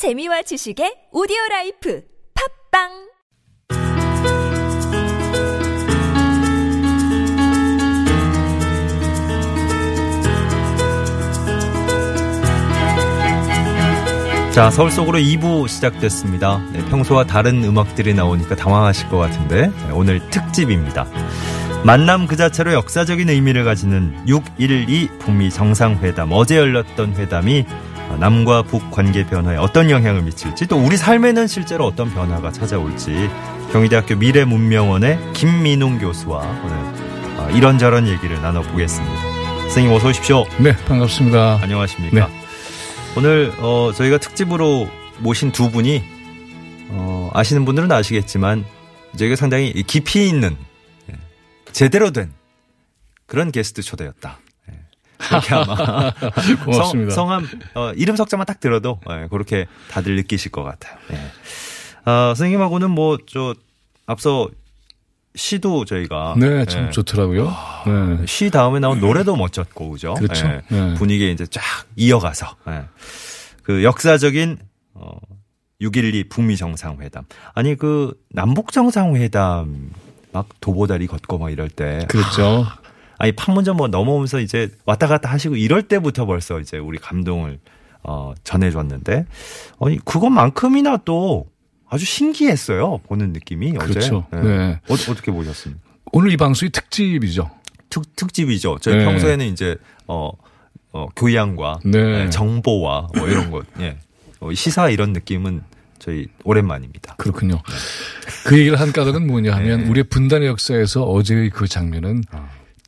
재미와 지식의 오디오 life 팟빵 자, 서울 속으로 2부 시작됐습니다. 네, 평소와 다른 음악들이 나오니까 당황하실 것 같은데 네, 오늘 특집입니다. 만남 그 자체로 역사적인 의미를 가지는 6.12 북미 정상회담 어제 열렸던 회담이 남과 북 관계 변화에 어떤 영향을 미칠지 또 우리 삶에는 실제로 어떤 변화가 찾아올지 경희대학교 미래문명원의 김민웅 교수와 오늘 어, 이런저런 얘기를 나눠보겠습니다. 선생님 어서 오십시오. 네, 반갑습니다. 안녕하십니까. 네. 오늘 어, 저희가 특집으로 모신 두 분이 어, 아시는 분들은 아시겠지만 저희가 상당히 깊이 있는 예, 제대로 된 그런 게스트 초대였다. 예, 그렇게 아마 고맙습니다. 성, 함 어, 이름 석자만 딱 들어도 예, 그렇게 다들 느끼실 것 같아요. 예. 어, 선생님하고는 뭐 저 앞서 시도 저희가 네, 참 예, 좋더라고요. 네. 시 다음에 나온 노래도 멋졌고 그죠? 그렇죠. 예, 네. 분위기에 이제 쫙 이어가서 예. 그 역사적인 어 6.12 북미 정상회담 아니 그 남북 정상회담 막 도보다리 걷고 막 이럴 때 그렇죠. 아니 판문점 뭐 넘어오면서 이제 왔다 갔다 하시고 이럴 때부터 벌써 이제 우리 감동을 어 전해줬는데 아니 그것만큼이나 또 아주 신기했어요 보는 느낌이 그렇죠. 어제 네. 어, 어떻게 보셨습니까? 오늘 이 방송이 특집이죠. 특, 특집이죠. 저희 네. 평소에는 이제, 어, 어, 교양과 네. 예, 정보와 뭐 이런 것, 예. 어, 시사 이런 느낌은 저희 오랜만입니다. 그렇군요. 그 얘기를 한 까닭은 뭐냐 하면 네. 우리의 분단의 역사에서 어제의 그 장면은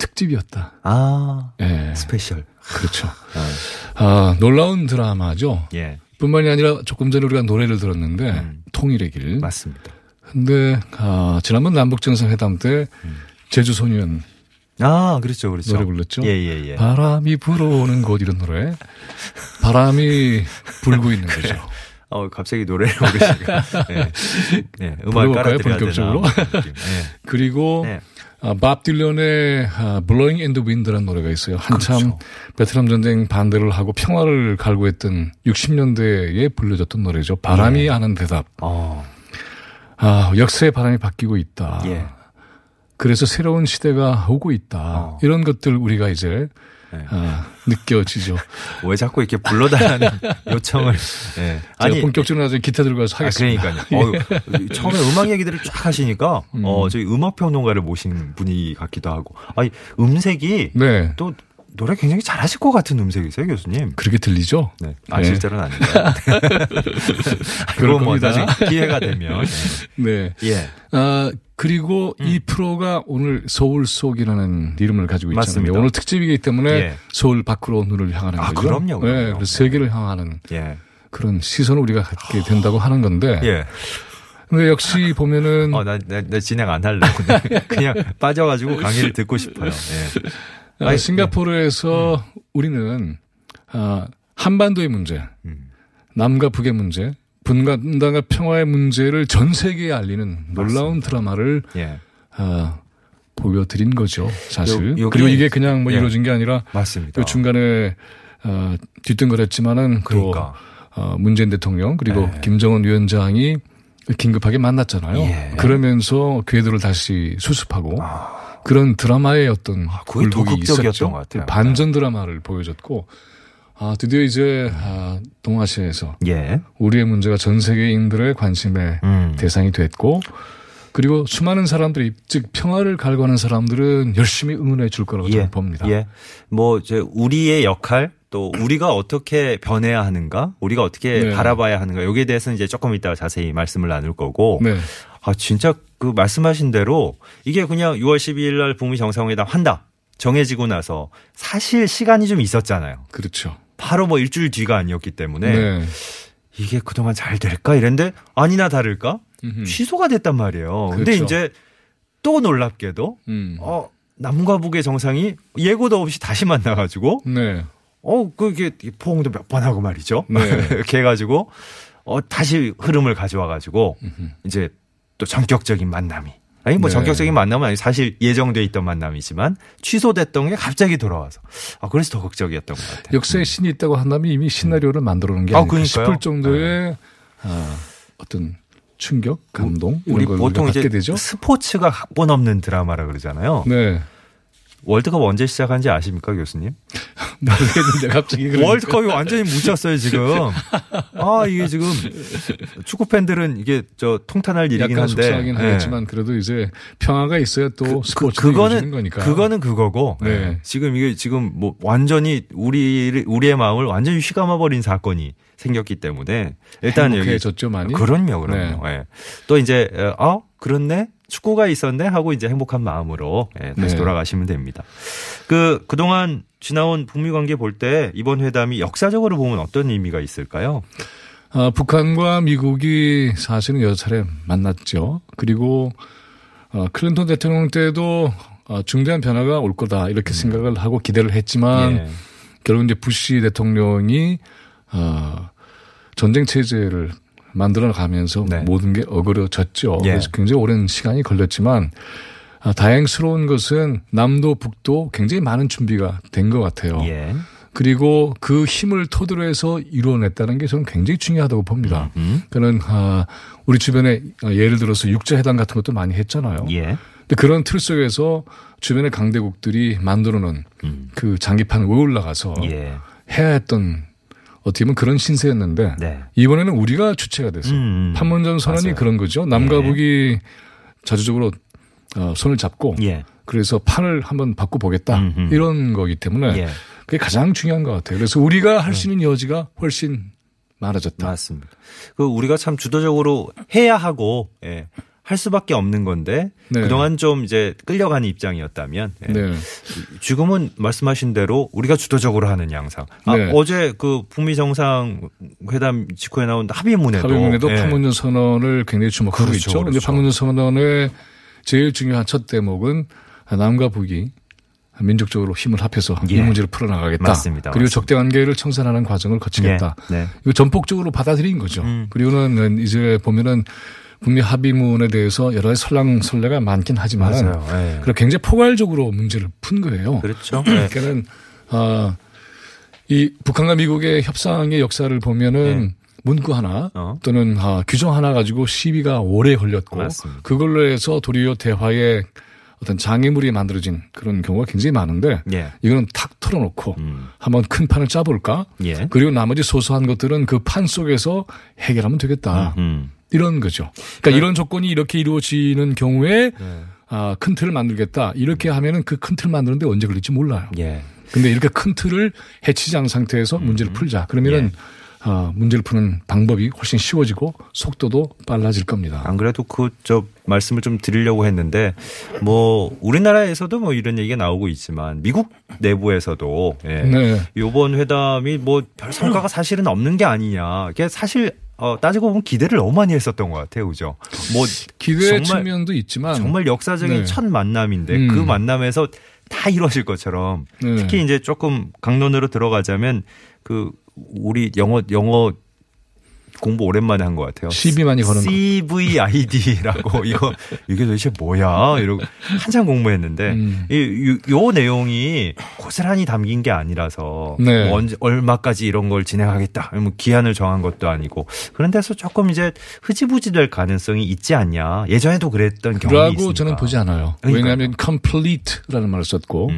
특집이었다. 아, 예. special. 그렇죠. 아, 아, 놀라운 드라마죠. 예, 뿐만이 아니라 조금 전에 우리가 노래를 들었는데 음. 통일의 길. 맞습니다. 근데 아, 지난번 남북 정상회담 때 제주 소년 아, 그렇죠, 그렇죠. 노래 불렀죠. 예, 예, 예. 바람이 불어오는 곳 이런 노래. 바람이 불고 있는 거죠. 어, 갑자기 노래를 부르시니까. 예. 예, 음악 깔아드려야 본격적으로? 느낌. 그리고 예. 네. 아, 밥 딜런의 아, Blowing in the Wind라는 노래가 있어요. 한참 그렇죠. 베트남 전쟁 반대를 하고 평화를 갈구했던 60년대에 불려졌던 노래죠. 바람이 예. 하는 대답. 어, 아, 역사의 바람이 바뀌고 있다. 예. 그래서 새로운 시대가 오고 있다. 어. 이런 것들 우리가 이제 네. 아, 느껴지죠. 왜 자꾸 이렇게 불러달라는 요청을. 예. 제가 본격적으로 나중에 기타 들고 가서 아, 하겠습니다. 그러니까요. 어휴, 처음에 음악 얘기들을 쫙 하시니까 어 저희 음악 평론가를 모신 분이 같기도 하고. 아니 음색이 네. 또 노래 굉장히 잘하실 것 같은 음색이세요, 교수님. 그렇게 들리죠? 네. 아 네. 실제로는 아닌데. 그건 뭐. 나중에 기회가 되면. 네. 예. 예. 아, 그리고 음. 이 프로가 오늘 서울 속이라는 이름을 가지고 있잖아요. 맞습니다. 오늘 특집이기 때문에 예. 서울 밖으로 눈을 향하는 아, 거죠. 그럼요, 그럼요. 네, 그래서 세계를 향하는 예. 그런 시선을 우리가 갖게 된다고 하는 건데. 예. 근데 역시 보면은 어, 나, 나, 나 진행 안 할래. 그냥 빠져가지고 강의를 듣고 싶어요. 예. 아, 아니, 싱가포르에서 우리는 아, 한반도의 문제, 음. 남과 북의 문제, 분단과 평화의 문제를 전 세계에 알리는 놀라운 드라마를 예. 아, 보여드린 거죠, 사실. 요- 그리고 이게 그냥 뭐 예. 이루어진 게 아니라 맞습니다. 그 중간에 어, 뒤뚱거렸지만은 그러니까. 또 어, 문재인 대통령 그리고 예. 김정은 위원장이 긴급하게 만났잖아요. 예. 그러면서 궤도를 다시 수습하고 그런 드라마의 어떤 아, 그게 더 굴곡이 극적이었던 있었죠. 것 같아요. 반전 드라마를 보여줬고 아 드디어 이제 아, 동아시아에서 예. 우리의 문제가 전 세계인들의 관심의 음. 대상이 됐고 그리고 수많은 사람들이 즉 평화를 갈구하는 사람들은 열심히 응원해 줄 거라고 저는 봅니다. 예. 뭐, 이제 우리의 역할 또 우리가 어떻게 변해야 하는가, 우리가 어떻게 네. 바라봐야 하는가, 여기에 대해서는 이제 조금 이따가 자세히 말씀을 나눌 거고. 네. 아, 진짜 그 말씀하신 대로 이게 그냥 6월 12일 날 북미 정상회담 한다. 정해지고 나서 사실 시간이 좀 있었잖아요. 그렇죠. 바로 뭐 일주일 뒤가 아니었기 때문에 네. 이게 그동안 잘 될까 이랬는데 아니나 다를까 음흠. 취소가 됐단 말이에요. 근데 그렇죠. 이제 또 놀랍게도 음. 어, 남과 북의 정상이 예고도 없이 다시 만나가지고, 네. 어, 그게 포옹도 몇 번 하고 말이죠. 네. 이렇게 해가지고, 어, 다시 흐름을 가져와가지고, 이제 또 전격적인 만남이 아니 뭐 네. 전격적인 만남은 아니 사실 예정돼 있던 만남이지만 취소됐던 게 갑자기 돌아와서 아 그래서 더 극적이었던 것 같아요. 역사에 신이 있다고 한다면 이미 시나리오를 만들어 놓은 게 아, 아닐까 그러니까요. 싶을 정도의 아, 어떤 충격, 감동 이런 우리 걸 보통 우리가 이제 되죠. 스포츠가 각본 없는 드라마라 그러잖아요. 네. 월드컵 언제 시작한지 아십니까 교수님? 모르겠는데 갑자기 그러니까. 월드컵이 완전히 묻혔어요 지금. 아 이게 지금 축구 팬들은 이게 저 통탄할 일이긴 약간 한데. 속상하긴 예. 하겠지만 그래도 이제 평화가 있어야 또 스포츠가 그거는 이루어지는 거니까. 그거는 그거고. 네. 예. 지금 이게 지금 뭐 완전히 우리 우리의 마음을 완전히 휘감아 버린 사건이 생겼기 때문에 일단 여기 행복해졌죠 많이. 그럼요, 그럼요. 예. 또 이제 어 그렇네 축구가 있었네 하고 이제 행복한 마음으로 예, 다시 네. 돌아가시면 됩니다. 그 그동안 지나온 북미 관계 볼 때 이번 회담이 역사적으로 보면 어떤 의미가 있을까요? 아, 북한과 미국이 사실은 여러 차례 만났죠. 그리고 어, 클린턴 대통령 때도 어, 중대한 변화가 올 거다 이렇게 생각을 하고 기대를 했지만 예. 결국 이제 부시 대통령이 어, 전쟁 체제를 만들어 가면서 네. 모든 게 어그러졌죠. 예. 그래서 굉장히 오랜 시간이 걸렸지만 아, 다행스러운 것은 남도 북도 굉장히 많은 준비가 된 것 같아요. 예. 그리고 그 힘을 토대로 해서 이루어냈다는 게 저는 굉장히 중요하다고 봅니다. 음. 그는 아, 우리 주변에 아, 예를 들어서 육자회담 같은 것도 많이 했잖아요. 예. 근데 그런 틀 속에서 주변의 강대국들이 만들어 놓은 음. 그 장기판 위에 올라가서 예. 해야 했던 어떻게 보면 그런 신세였는데 네. 이번에는 우리가 주체가 됐어요. 음. 판문점 선언이 맞아요. 그런 거죠. 남과 예. 북이 자주적으로 어, 손을 잡고 예. 그래서 판을 한번 바꿔 보겠다 음흠. 이런 거기 때문에 예. 그게 가장 중요한 것 같아요. 그래서 우리가 할 수 있는 여지가 훨씬 많아졌다. 맞습니다. 그 우리가 참 주도적으로 해야 하고 예. 할 수밖에 없는 건데 네. 그동안 좀 이제 끌려가는 입장이었다면 예. 네. 지금은 말씀하신 대로 우리가 주도적으로 하는 양상. 아, 네. 어제 그 북미 정상 회담 직후에 나온 합의문에도 합의문에도 예. 판문점 선언을 굉장히 주목하고 그렇죠, 있죠. 그런데 그렇죠. 판문점 선언의 제일 중요한 첫 대목은 남과 북이 민족적으로 힘을 합해서 이 예. 문제를 풀어나가겠다. 맞습니다, 그리고 맞습니다. 적대 관계를 청산하는 과정을 거치겠다. 예. 네. 이거 전폭적으로 받아들인 거죠. 음. 그리고는 이제 보면은 북미 합의문에 대해서 여러 가지 설랑설레가 많긴 하지만 맞아요. 예. 그리고 굉장히 포괄적으로 문제를 푼 거예요. 그렇죠. 예. 그러니까는 아, 이 북한과 미국의 협상의 역사를 보면은 문구 하나 네. 어. 또는 아, 규정 하나 가지고 시비가 오래 걸렸고 맞습니다. 그걸로 해서 도리어 대화의 어떤 장애물이 만들어진 그런 경우가 굉장히 많은데 예. 이거는 탁 털어놓고 음. 한번 큰 판을 짜볼까? 예. 그리고 나머지 소소한 것들은 그 판 속에서 해결하면 되겠다. 음. 이런 거죠. 그러니까 네. 이런 조건이 이렇게 이루어지는 경우에 네. 아, 큰 틀을 만들겠다. 이렇게 하면은 그 큰 틀 만드는데 언제 걸릴지 몰라요. 예. 근데 이렇게 큰 틀을 해치지 않은 상태에서 문제를 풀자. 그러면은 예. 아, 문제를 푸는 방법이 훨씬 쉬워지고 속도도 빨라질 겁니다. 안 그래도 그 저 말씀을 좀 드리려고 했는데 뭐 우리나라에서도 뭐 이런 얘기가 나오고 있지만 미국 내부에서도 예. 네. 요번 회담이 뭐 별 성과가 사실은 없는 게 아니냐. 이게 사실 어, 따지고 보면 기대를 너무 많이 했었던 것 같아요, 그죠? 뭐 기대 정말 측면도 있지만 정말 역사적인 네. 첫 만남인데 음. 그 만남에서 다 이루어질 것처럼 네. 특히 이제 조금 강론으로 들어가자면 그 우리 영어 영어 공부 오랜만에 한 것 같아요. 시비 많이 거는 거. CVID라고 이거 이게 도대체 뭐야? 이러고 한참 공부했는데 음. 이, 요, 요 내용이 고스란히 담긴 게 아니라서 네. 뭐 언제 얼마까지 이런 걸 진행하겠다. 뭐 기한을 정한 것도 아니고 그런 데서 조금 이제 흐지부지 될 가능성이 있지 않냐. 예전에도 그랬던 경험이 있으니까. 저는 보지 않아요. 그러니까요. 왜냐하면 complete라는 말을 썼고.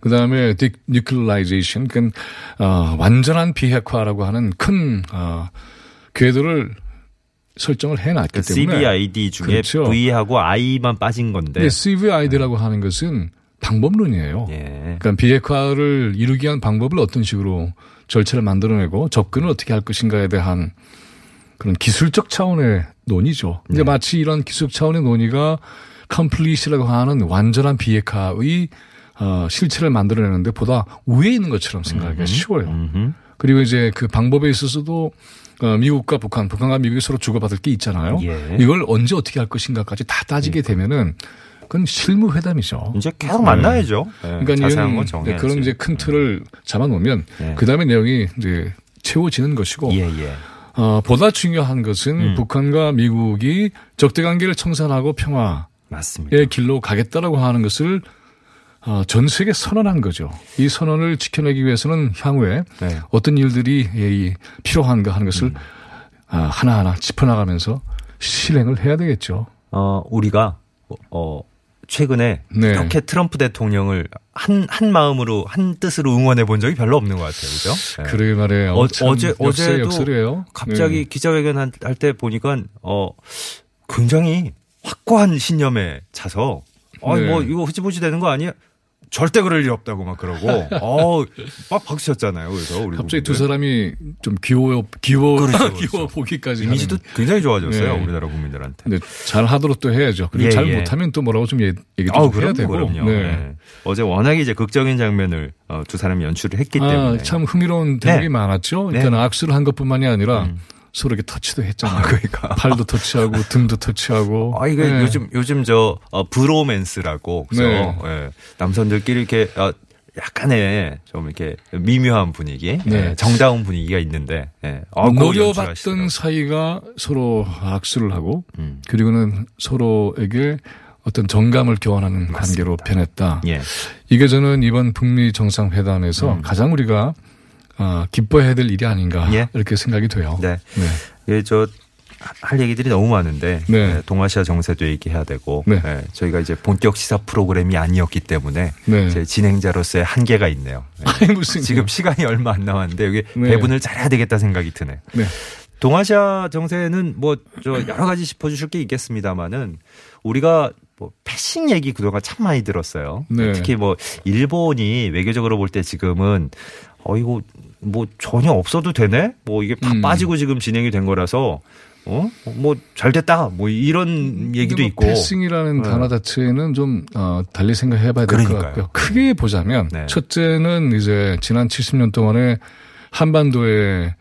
그다음에 denuclearization 그 어, 완전한 비핵화라고 하는 큰 어, 궤도를 설정을 해놨기 그 때문에 CVID 중에 그렇죠. V하고 I만 빠진 건데. CVID라고 하는 것은 방법론이에요. 예. 그러니까 비핵화를 이루기 위한 방법을 어떤 식으로 절차를 만들어내고 접근을 어떻게 할 것인가에 대한 그런 기술적 차원의 논의죠. 근데 네. 마치 이런 기술적 차원의 논의가 컴플리시라고 하는 완전한 비핵화의 어, 실체를 만들어내는데 보다 위에 있는 것처럼 생각하기가 쉬워요. 음흠. 그리고 이제 그 방법에 있어서도 어, 미국과 북한, 북한과 미국이 서로 주고받을 게 있잖아요. 예. 이걸 언제 어떻게 할 것인가까지 다 따지게 되면은 그건 실무 회담이죠. 이제 계속 만나야죠. 예, 그러니까 이런. 그런 이제 큰 틀을 잡아놓으면 예. 그 다음에 내용이 이제 채워지는 것이고 예, 예. 어, 보다 중요한 것은 음. 북한과 미국이 적대 관계를 청산하고 평화 맞습니다. 길로 가겠다라고 하는 것을 어, 전 세계 선언한 거죠. 이 선언을 지켜내기 위해서는 향후에 네. 어떤 일들이 이 필요한가 하는 것을 아, 하나하나 짚어나가면서 실행을 해야 되겠죠. 어, 우리가 어 최근에 네. 이렇게 트럼프 대통령을 한, 한 마음으로, 한 뜻으로 응원해 본 적이 별로 없는 것 같아요. 그죠? 네. 그러게 말이에요. 어, 참 어제, 역사, 어제도 역설이에요. 갑자기 네. 기자회견 할 때 보니까, 어, 굉장히 확고한 신념에 차서, 어, 네. 뭐, 이거 흐지부지 되는 거 아니야? 절대 그럴 일 없다고 막 그러고, 어, 막 박수 쳤잖아요. 그래서 우리 갑자기 두. 사람이 좀 귀여워, 귀여워, 그렇죠, 그렇죠. 귀여워 보기까지. 이미지도 하는. 굉장히 좋아졌어요. 네. 우리나라 국민들한테. 근데 잘 하도록 또 해야죠. 그리고 예, 잘 예. 못하면 또 뭐라고 좀 얘- 얘기도 좀 해야 그럼요, 되고. 그럼요. 네. 네. 어제 워낙에 이제 극적인 장면을 어, 두 사람이 연출을 했기 때문에. 아, 참 흥미로운 대목이 네. 많았죠. 네. 그러니까 악수를 한 것뿐만이 아니라 음. 서로 이렇게 터치도 했잖아요. 그러니까. 팔도 터치하고 등도 터치하고. 아, 이게 네. 요즘, 요즘 저, 어, 브로맨스라고. 그래서, 네. 예, 남성들끼리 이렇게, 어, 약간의 좀 이렇게 미묘한 분위기, 네. 예, 정다운 분위기가 있는데, 예. 아, 노려봤던. 사이가 서로 악수를 하고 음. 그리고는 서로에게 어떤 정감을 교환하는 관계로 변했다. 예. 이게 저는 이번 북미 정상회담에서 음. 가장 우리가 어, 기뻐해야 될 일이 아닌가 예. 이렇게 생각이 돼요. 네. 네. 예, 저, 할 얘기들이 너무 많은데, 네. 예, 동아시아 정세도 얘기해야 되고, 네. 예, 저희가 이제 본격 시사 프로그램이 아니었기 때문에, 네. 제 진행자로서의 한계가 있네요. 예. 아니, 무슨 지금 시간이 얼마 안 남았는데, 여기 네. 배분을 잘해야 되겠다 생각이 드네요. 네. 동아시아 정세는 뭐 저 여러 가지 짚어주실 게 있겠습니다만은 우리가 뭐 패싱 얘기 그동안 참 많이 들었어요. 네. 특히 뭐 일본이 외교적으로 볼 때 지금은 어 이거 뭐 전혀 없어도 되네? 뭐 이게 다 음. 빠지고 지금 진행이 된 거라서 어? 뭐 잘 됐다. 뭐 이런 얘기도 근데 뭐 있고. 패싱이라는 네. 단어 자체는 좀 어, 달리 생각해 봐야 될 것. 같고요. 크게 보자면 네. 첫째는 이제 지난 70년 동안에 한반도에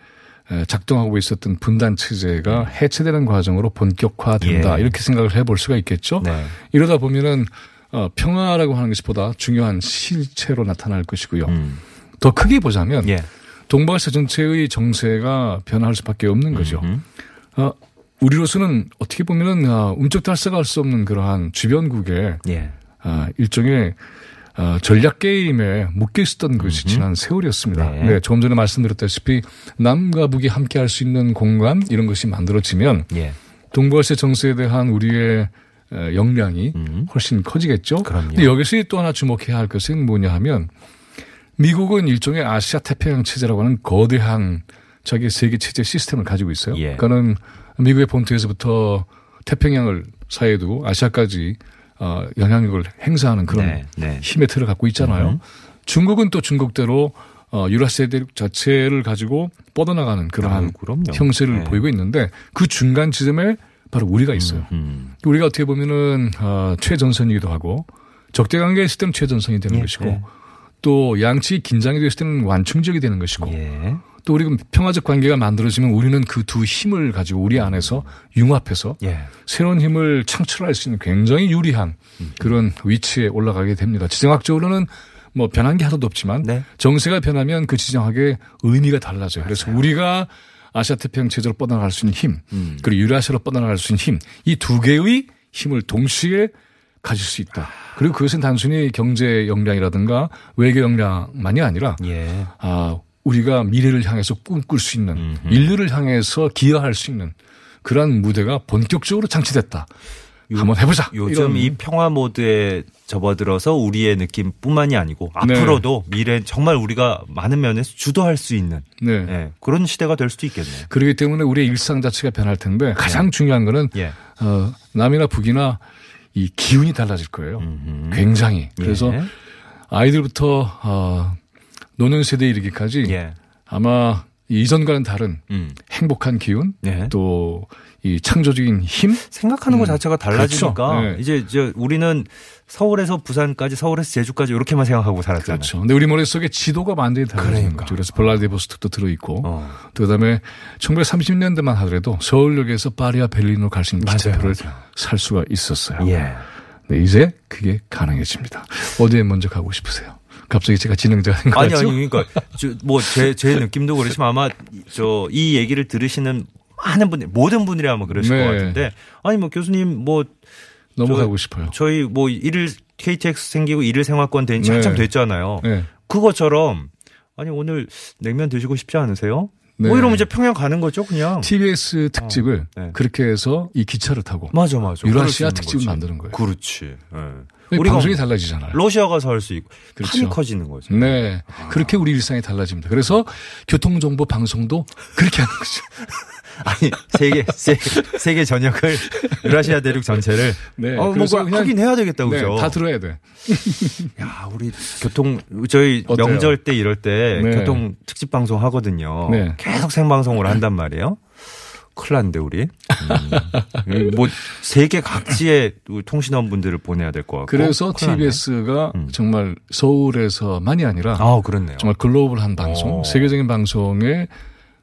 에, 작동하고 있었던 분단 체제가 해체되는 과정으로 본격화된다 음. 예. 이렇게 생각을 해볼 수가 있겠죠. 네. 이러다 보면은 어, 평화라고 하는 것이 보다 중요한 실체로 나타날 것이고요. 음. 더 크게 보자면 예. 동북아시아 전체의 정세가 변할 수밖에 없는 거죠. 음. 어, 우리로서는 어떻게 보면은 아, 움쩍 달싹할 수 없는 그러한 주변국의 예. 아, 일종의 아, 전략 게임에 묶여 있었던 것이 음흠. 지난 세월이었습니다. 네. 네. 조금 전에 말씀드렸다시피 남과 북이 함께 할 수 있는 공간 이런 것이 만들어지면 예. 동북아시아 정세에 대한 우리의 에, 역량이 음. 훨씬 커지겠죠. 그럼요. 근데 여기서 또 하나 주목해야 할 것은 뭐냐 하면 미국은 일종의 아시아 태평양 체제라고 하는 거대한 자기 세계 체제 시스템을 가지고 있어요. 예. 그러니까는 미국의 본토에서부터 태평양을 사이에 두고 아시아까지 어, 영향력을 행사하는 그런 네. 네. 힘의 틀을 갖고 있잖아요. 음. 중국은 또 중국대로 어, 유라시아 대륙 자체를 가지고 뻗어나가는 그러한 아. 형세를 네. 보이고 있는데 그 중간 지점에 바로 우리가 있어요. 음. 우리가 어떻게 보면은 어, 최전선이기도 하고 적대 관계에 있을 때는 최전선이 되는 예, 것이고 예. 또 양측이 긴장이 됐을 때는 완충적이 되는 것이고 예. 또 우리가 평화적 관계가 만들어지면 우리는 그 두 힘을 가지고 우리 안에서 융합해서 예. 새로운 힘을 창출할 수 있는 굉장히 유리한 그런 위치에 올라가게 됩니다. 지정학적으로는 뭐 변한 게 하나도 없지만 네. 정세가 변하면 그 지정학의 의미가 달라져요. 그래서 우리가 아시아 태평양 체제로 뻗어나갈 수 있는 힘, 음. 그리고 유라시아로 뻗어나갈 수 있는 힘, 이 두 개의 힘을 동시에 가질 수 있다. 그리고 그것은 단순히 경제 역량이라든가 외교 역량만이 아니라 예. 아, 우리가 미래를 향해서 꿈꿀 수 있는 음흠. 인류를 향해서 기여할 수 있는 그러한 무대가 본격적으로 장치됐다. 한번 해보자. 요즘 이런. 이 평화 모드에 접어들어서 우리의 느낌뿐만이 아니고 네. 앞으로도 미래 정말 우리가 많은 면에서 주도할 수 있는 네. 예, 그런 시대가 될 수도 있겠네요. 그렇기 때문에 우리의 일상 자체가 변할 텐데 가장 중요한 거는 예. 어, 남이나 북이나 이 기운이 달라질 거예요. 음흠. 굉장히. 그래서 예. 아이들부터 어, 노년 세대에 이르기까지 예. 아마 이전과는 다른 음. 행복한 기운 예. 또이 창조적인 힘 생각하는 것 음. 자체가 달라지니까 그렇죠. 네. 이제 저 우리는 서울에서 부산까지 서울에서 제주까지 이렇게만 생각하고 살았잖아요. 그렇죠. 근데 우리 머릿속에 지도가 완전히 달라지는 그러니까. 거죠. 그래서 블라디보스톡도 들어 있고 어. 또 그다음에 1930년대만 하더라도 서울역에서 파리와 베를린으로 갈 수 있는 기차표를. 살 수가 있었어요. 예. 네, 이제 그게 가능해집니다. 어디에 먼저 가고 싶으세요? 갑자기 제가 진행자가 된거 아니? 아니 그러니까 뭐제 제 느낌도 그렇지만 아마 저 이 얘기를 들으시는 많은 분들 모든 분들이 아마 그러실 네. 것 같은데 아니 뭐 교수님 뭐 너무 저- 가고 싶어요. 저희 뭐 일일 KTX 생기고 일일 생활권 된지 네. 한참 됐잖아요. 네. 그것처럼 아니 오늘 냉면 드시고 싶지 않으세요? 네. 뭐 이러면 이제 평양 가는 거죠, 그냥. TBS 특집을 네. 그렇게 해서 이 기차를 타고 맞아, 맞아. 유라시아 특집을 거지. 만드는 거예요. 그렇지. 예. 우리 방송이 달라지잖아요. 러시아 가서 할 수 있고 그렇죠. 판이 커지는 거죠. 네. 그렇게 우리 일상이 달라집니다. 그래서 교통 정보 방송도 그렇게 하는 거죠. 아니 세계 세, 세계 전역을 유라시아 대륙 전체를 네. 어, 뭐 하긴 해야 되겠다, 네, 그죠? 다 들어야 돼. 야, 우리 교통 저희 어때요? 명절 때 이럴 때 네. 교통 특집 방송 하거든요. 네. 계속 생방송을 한단 말이에요. 큰일 났는데 우리. 음. 뭐 세계 각지의 통신원 분들을 보내야 될 것 같고. 그래서. TBS가 음. 정말 서울에서만이 아니라 아, 그렇네요. 정말 글로벌한 방송, 어. 세계적인 방송의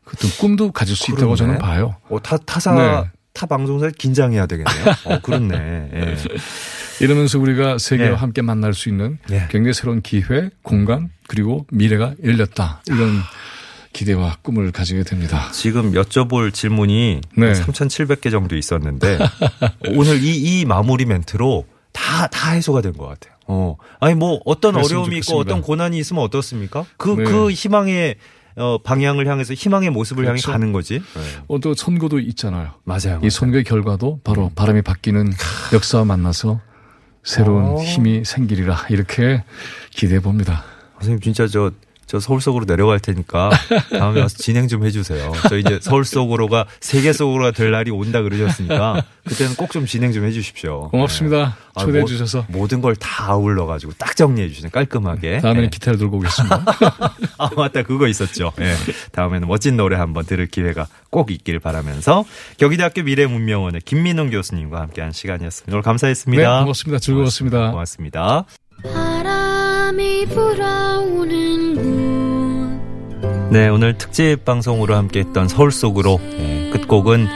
그 어떤 꿈도 가질 수 있다고 그러네. 저는 봐요. 어, 타 타사 네. 타 방송사 긴장해야 되겠네요. 어, 그렇네. 예. 이러면서 우리가 세계와 예. 함께 만날 수 있는 예. 굉장히 새로운 기회, 공간, 그리고 미래가 열렸다. 이런 기대와 꿈을 가지게 됩니다. 지금 여쭤볼 질문이 네. 3,700개 정도 있었는데 오늘 이, 이 마무리 멘트로 다, 다 해소가 된 것 같아요. 어. 아니, 뭐, 어떤 어려움이 있고 좋겠습니다. 어떤 고난이 있으면 어떻습니까? 그, 네. 그 희망의 어, 방향을 향해서 희망의 모습을 향해 그렇죠. 가는 거지. 어, 또 선거도 있잖아요. 맞아요. 이 선거의 결과도 바로 바람이 바뀌는 역사와 만나서 새로운 어. 힘이 생기리라 이렇게 기대해 봅니다. 선생님 진짜 저, 저 서울 속으로 내려갈 테니까 다음에 와서 진행 좀 해주세요. 저 이제 서울 속으로가 세계 속으로가 될 날이 온다 그러셨으니까 그때는 꼭 좀 진행 좀 해주십시오. 고맙습니다. 아, 초대해 뭐- 주셔서 모든 걸 다 아울러 가지고 딱 정리해 주시네 깔끔하게. 다음에는 네. 기타를 들고 오겠습니다. 아 맞다 그거 있었죠. 예. 다음에는 멋진 노래 한번 들을 기회가 꼭 있길 바라면서 경희대학교 미래문명원의 김민웅 교수님과 함께한 시간이었습니다. 오늘 감사했습니다. 네, 고맙습니다. 즐거웠습니다. 고맙습니다. 불어오는군 네, 오늘 특집 방송으로 함께했던 서울 속으로 예, 끝곡은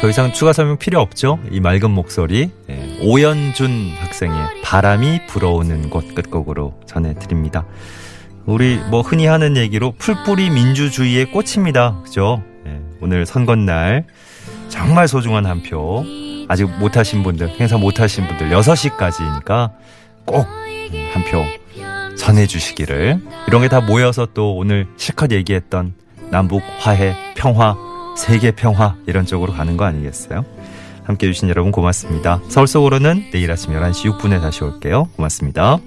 더 이상 추가 설명 필요 없죠. 이 맑은 목소리 예, 오연준 학생의 바람이 불어오는 곳 끝곡으로 전해드립니다. 우리 뭐 흔히 하는 얘기로 풀뿌리 민주주의의 꽃입니다. 그죠? 예, 오늘 선거날 정말 소중한 한 표. 아직 못하신 분들, 행사 못하신 분들 6시까지니까 꼭 한 표 전해주시기를. 이런 게 다 모여서 또 오늘 실컷 얘기했던 남북 화해, 평화, 세계 평화 이런 쪽으로 가는 거 아니겠어요? 함께 해주신 여러분 고맙습니다. 서울 속으로는 내일 아침 11시 6분에 다시 올게요. 고맙습니다.